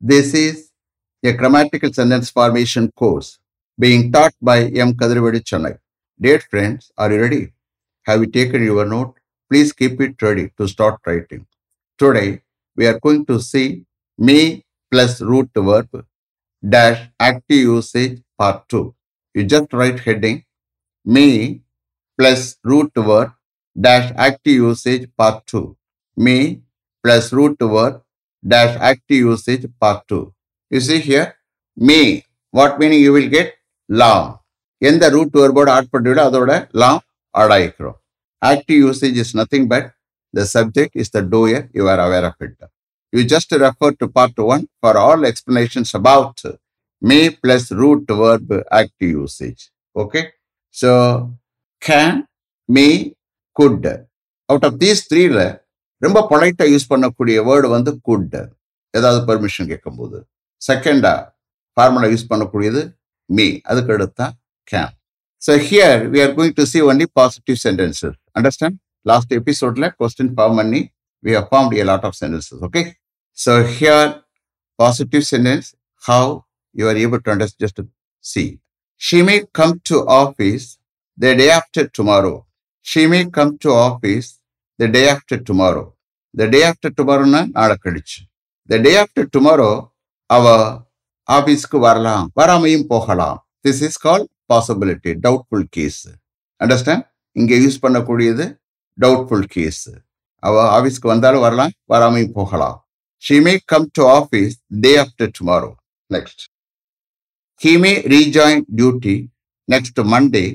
This is a grammatical sentence formation course being taught by M. Kadirvedi Chennai. Dear friends, are you ready? Have you taken your note? Please keep it ready to start writing. Today, we are going to see me plus root verb dash active usage part 2. You just write heading me plus root verb dash active usage part 2. Me plus root verb dash active usage part 2. You see here, may. what meaning you will get? Long. எந்த root வேர்போட add பண்ணுறீங்களோ அதோட லாம் add ஆகிக்கிறோம் active usage is nothing but the subject is the doer you are aware of it you just refer to part one for all explanations about may plus root verb active usage okay so can may could out of these த்ரீல ரொம்ப பொலைட்டா use பண்ணக்கூடிய word வந்து could ஏதாவது permission கேட்கும்போது. செகண்டா formula use பண்ணக்கூடியது may அதுக்கு அடுத்தா can so here we are going to see only positive sentences understand last எபிசோட்ல கொஸ்டின் ஃபார்ம் பண்ணி we have form a lot of sentences okay so here positive sentence how you are able to understand just see she may come to office the day after tomorrow she may come to office the day after tomorrow the day after டுமாரோன்னா நாளை கழிச்சு. The day after tomorrow அவ ஆபீஸ்க்கு வரலாம். வராமையும் போகலாம். This is call possibility doubtful case understand இங்க use பண்ணக்கூடியது doubtful case அவ ஆஃபீஸ்க்கு வந்தாலும் வரலாம் வராமையும் போகலாம். She may come to office day after tomorrow next he may rejoin duty next Monday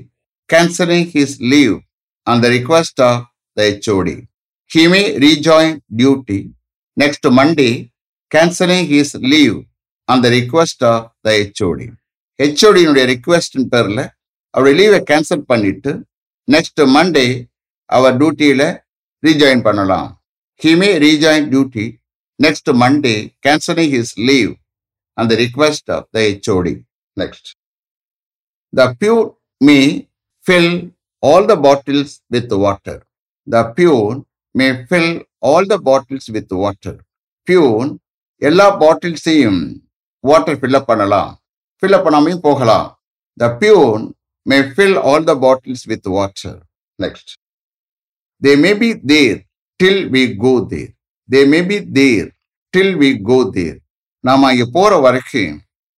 cancelling his leave on the request of the HOD he may rejoin duty next Monday cancelling his leave on the of the HOD ஹெச்ஓடியினுடைய request பேரில் அவருடைய லீவை cancel பண்ணிட்டு next Monday அவர் டியூட்டியில் rejoin பண்ணலாம். He may rejoin duty next Monday cancelling his leave அந்த request of the HOD next the peon may fill all the bottles with water the peon may fill all the bottles with water peon எல்லா பாட்டில்ஸையும் water fill up பண்ணலாம். Fill up பண்ணாமையும் போகலாம். The peon may fill all the bottles with water next they may be there till we go there they may be there till we go there நாம் அங்கே போகிற வரைக்கும்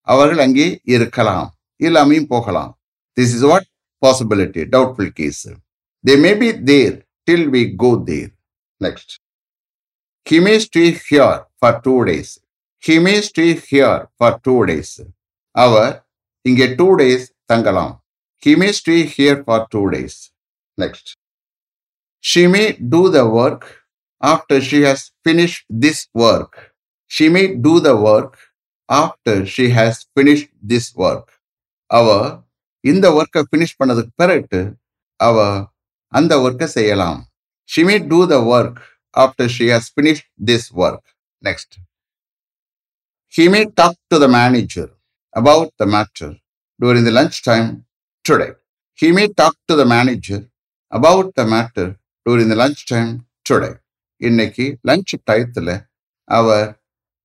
அவர்கள் அங்கே இருக்கலாம். இல்லாமையும் போகலாம். This is what possibility doubtful case they may be there till we go there next he may stay here for two days he may stay here for two days அவர் இங்கே டூ டேஸ் தங்கலாம். He may stay here for two days next she may do the work after she has finish this work she may do the work after she has finish this work அவ இந்த ஒர்க்கை finish பண்ணதுக்கு பிறகு அவ அந்த ஒர்க்கை செய்யலாம் she may do the work after she has finish this work next he may talk to the manager about the matter during the lunch time today he may talk to the manager about the matter during the lunch time today இன்னைக்கு lunch டயத்தில் அவர்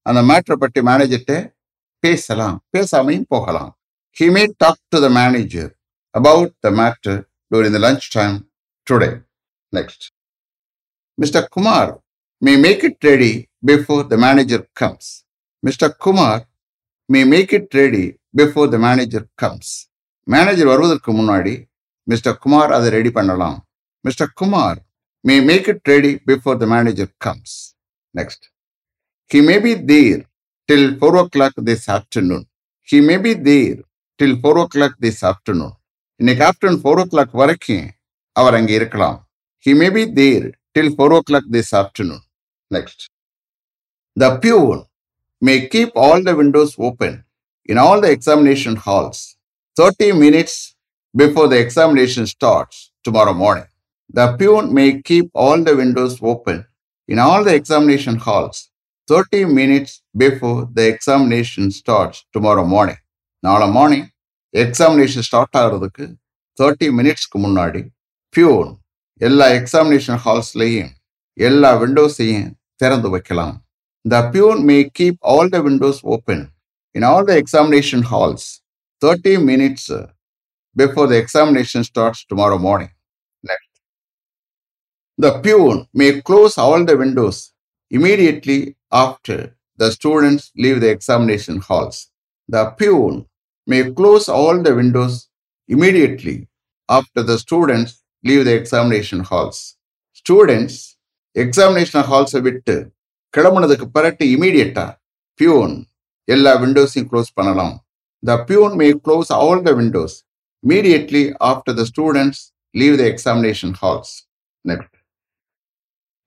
அந்த மேட்டரை பற்றி மேனேஜர்கிட்ட பேசலாம் பேசாமையும் போகலாம் he may talk to the manager about the matter during the lunch time today next mister Kumar may make it ready before the manager comes Mr. Kumar may make it ready before the manager comes. Manager வருவதற்கு முன்னாடி mister Kumar அதை ready பண்ணலாம். Mister Kumar may make it ready before the manager comes next he may be there till four o'clock this afternoon he may be there till four o'clock this afternoon இன்னைக்கு afternoon four o'clock வரைக்கும் அவர் அங்கே இருக்கலாம் he may be there till four o'clock this afternoon next the peon may keep all the windows open in all the examination halls 30 minutes before the examination starts tomorrow morning. The peon may keep all the windows open in all the examination halls 30 minutes before the examination starts tomorrow morning. நாளை morning examination start ஆகிறதுக்கு thirty மினிட்ஸ்க்கு முன்னாடி peon எல்லா examination ஹால்ஸ்லேயும் எல்லா விண்டோஸையும் திறந்து வைக்கலாம் The peon may keep all the windows open in all the examination halls 30 minutes uh, before the examination starts tomorrow morning. Next. The peon may close all the windows immediately after the students leave the examination halls. The peon may close all the windows immediately after the students leave the examination halls. Students examination ஹால்ஸை விட்டு கிளம்புனதுக்கு பிறகு இமீடியட்டா peon எல்லா விண்டோஸையும் close பண்ணலாம் the peon may close all the windows immediately after the students leave the examination halls. Next.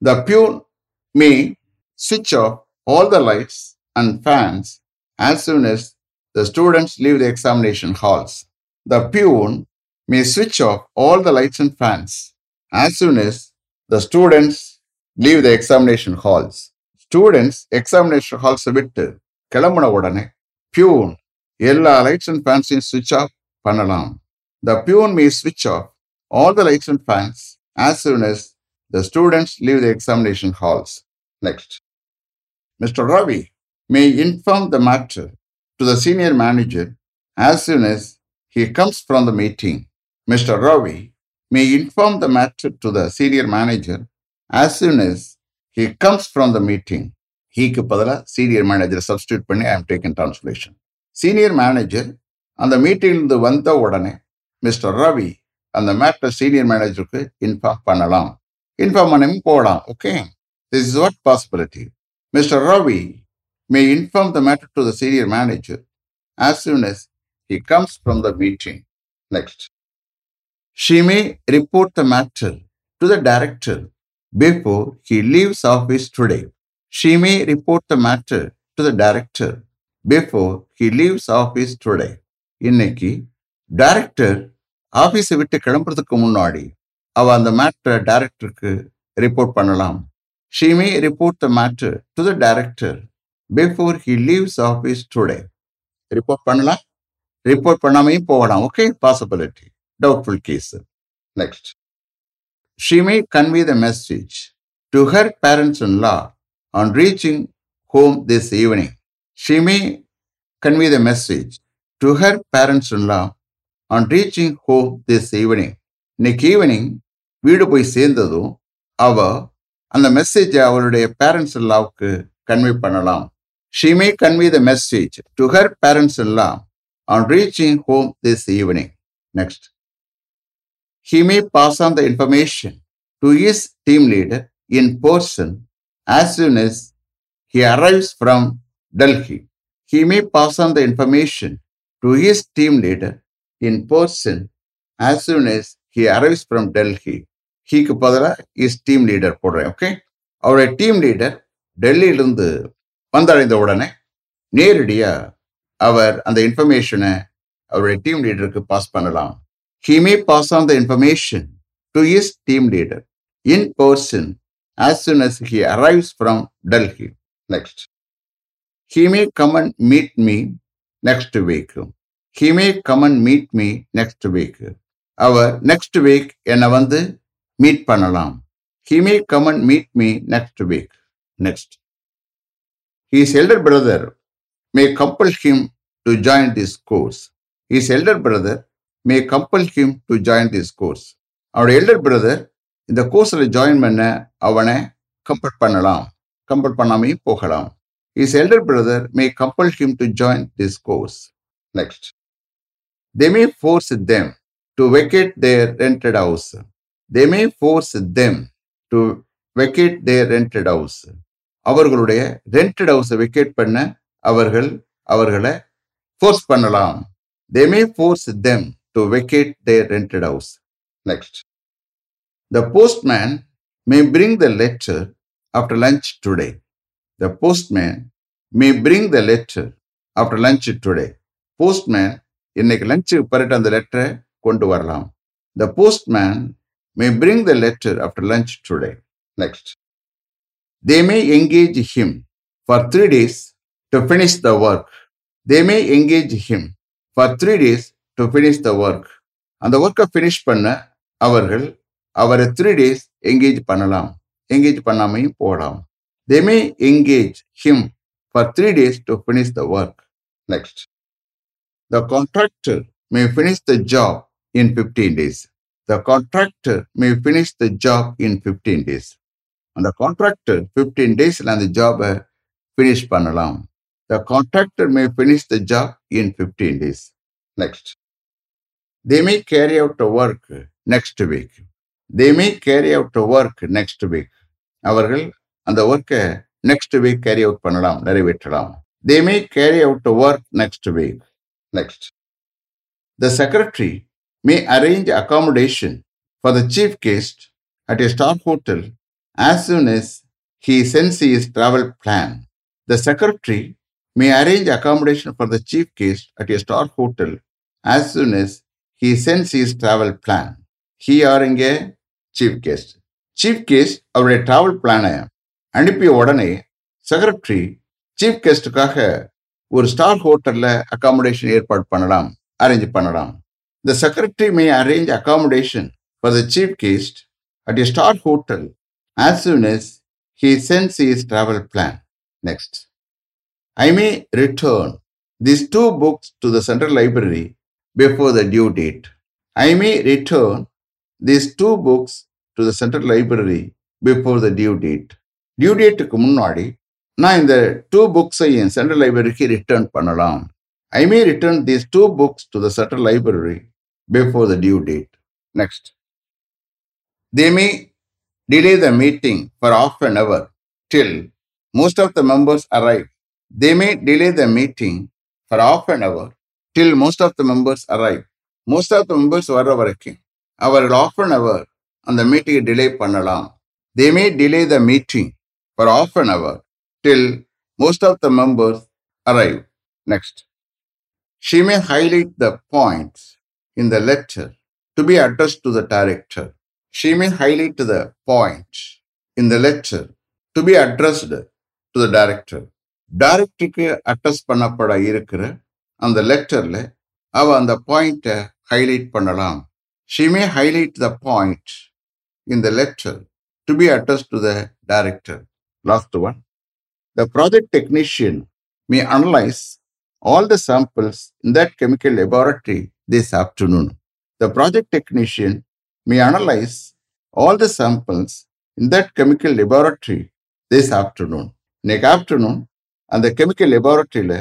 The peon may switch off all the lights and fans as soon as the students leave the examination halls. The peon may switch off all the lights and fans as soon as the students leave the examination halls. Students examination halls விட்டு கிளம்புன உடனே peon எல்லா lights and ஃபேன்ஸையும் சுவிட்ச் of பண்ணலாம் the peon may ஸ்விட்ச் off all the lights and fans as soon as the students leave the examination halls. Next. Mr. Ravi may inform the matter to the senior manager as soon as he comes from the meeting. Mr. Ravi may inform the matter to the senior manager as soon as he comes from the meeting. ஹீக்கு பதிலாக senior மேனேஜரை substitute பண்ணி I am taken translation senior manager அந்த மீட்டிங்லேருந்து வந்த உடனே mister Ravi அந்த matter senior மேனேஜருக்கு inform பண்ணலாம். இன்ஃபார்ம் பண்ணி போகலாம் okay this is what possibility mister Ravi may inform the matter to the senior manager as soon as he comes from the meeting next She may report the matter to the director before he leaves office today. She may report the matter to the director before he leaves office today. இன்னைக்கு director ஆஃபீஸை விட்டு கிளம்புறதுக்கு முன்னாடி அவ அந்த மேட்டரை டைரக்டருக்கு report பண்ணலாம். She may report the matter to the director before he leaves office today report பண்ணலாம். ரிப்போர்ட் பண்ணாமையும் போகலாம். Okay possibility doubtful case next she may convey the message to her parents in law on reaching home this evening she may convey the message to her parents in law on reaching home this evening இன்னைக்கு evening வீடு போய் சேர்ந்ததும் அவ அந்த மெசேஜை அவளுடைய parents இல்லாவுக்கு convey பண்ணலாம். She may convey the message to her parents law on reaching home this evening next he may pass on the information to his team leader in person as soon as he arrives from Delhi. He may pass on the information to his team leader in person as soon as he arrives from Delhi. ஹீக்கு பதிலாக is team leader போடுறேன் okay அவருடைய team leader டெல்லியிலிருந்து வந்தடைந்த உடனே நேரடியாக அவர் அந்த இன்ஃபர்மேஷனை அவருடைய டீம் லீடருக்கு பாஸ் பண்ணலாம் he may pass on the information to his team leader in person as soon as he arrives from Delhi. Next. He may come and meet me next week. He may come and meet me next week. அவர் next week என்னை வந்து meet பண்ணலாம் he may come and meet me next week. Next. His elder brother may compel him to join this course. His elder brother may compel him to join this course. அவனோட elder brother இந்த கோர்ஸில் join பண்ண அவனை compel பண்ணலாம். Compel பண்ணாமையும் போகலாம். Is elder brother may compel him to join this course next they may force them to vacate their rented house they may force them to vacate their rented house அவர்களுடைய rented ஹவுஸை vacate பண்ண அவர்கள் அவர்களை force பண்ணலாம். They may force them to vacate their rented house. Next. The postman may bring the letter after lunch today. The postman may bring the letter after lunch today. Postman இன்னைக்கு lunch பிறகு அந்த லெட்டரை கொண்டு வரலாம் the postman may bring the letter after lunch today next they may engage him for three days to finish the work they may engage him for three days to finish the work அந்த ஒர்க்கை finish பண்ண அவர்கள் அவரை three days engage பண்ணலாம் engage பண்ணாமையும் போடலாம் they may engage him for three days to finish the work next the contractor may finish the job in fifteen days the contractor may finish the job in fifteen days அந்த contractor fifteen டேஸில் அந்த ஜாபை finish பண்ணலாம் the contractor may finish the job in fifteen days next They may carry out the work next week. They may carry out the work next week. அவர்கள் அந்த ஒர்க்கை next week carry out பண்ணலாம் நிறைவேற்றலாம் they may carry out the work next week next the secretary may arrange accommodation for the chief guest at a star hotel as soon as he sends his travel plan the secretary may arrange accommodation for the chief guest at a star hotel as soon as he sends his travel plan. He are இங்கே chief guest chief guest அவருடைய travel பிளானை அனுப்பிய உடனே secretary chief கெஸ்ட்டுக்காக ஒரு star ஹோட்டலில் accommodation ஏற்பாடு பண்ணலாம் arrange பண்ணலாம். The secretary may arrange accommodation for the chief guest at a star hotel as soon as he sends is travel plan next I may return these two books to the central library before the due date. I may return these two books to the central library before the due date. Due டேட்டுக்கு முன்னாடி நான் இந்த two புக்ஸையும் central லைப்ரரிக்கு return பண்ணலாம் I may return these two books to the central library before the due date next they may delay the meeting for half an hour till most of the members arrive they may delay the meeting for half an hour till most of the members arrive. Most of the members வர்ற வரைக்கும் அவர்கள் of an அவர் அந்த மீட்டிங்கை delay பண்ணலாம் they may delay the meeting for half an hour till most of the members arrive next she may highlight the points in the lecture to be address to the director she may highlight the point in the lecture to be addressed to the director டைரக்டருக்கு address பண்ணப்பட இருக்கிற அந்த லெட்டர்ல அவ அந்த பாயிண்ட்டை highlight பண்ணலாம் she may highlight the point in the letter to be address to the director Last one. The project technician may analyze all the samples in that chemical laboratory this afternoon. The project technician may analyze all the samples in that chemical laboratory this afternoon. இன்னைக்கு afternoon அந்த chemical லெபார்டரியில்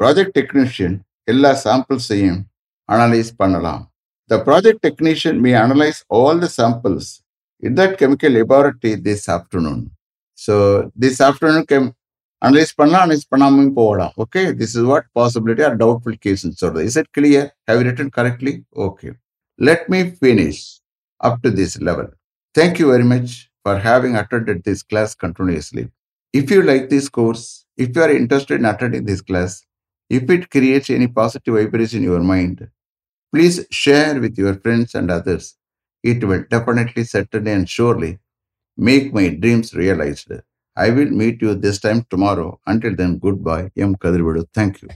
project technician எல்லா சாம்பிள்ஸையும் analyse பண்ணலாம். The project technician may analyse all the samples in that chemical laboratory this afternoon so this afternoon chem analyse பண்ணலாம் analyse பண்ணாமல் போகலாம். Okay this is what possibility or doubtful கேஸ்ன்னு சொல்றது. Is it clear have written correctly okay let me finish up to this level thank you very much for having attended this class continuously if you like this course if you are interested in attending this class If it creates any positive vibration in your mind, please share with your friends and others. It will definitely, certainly, and surely make my dreams realized. I will meet you this time tomorrow. Until then, goodbye. M. Kadirvadu. Thank you.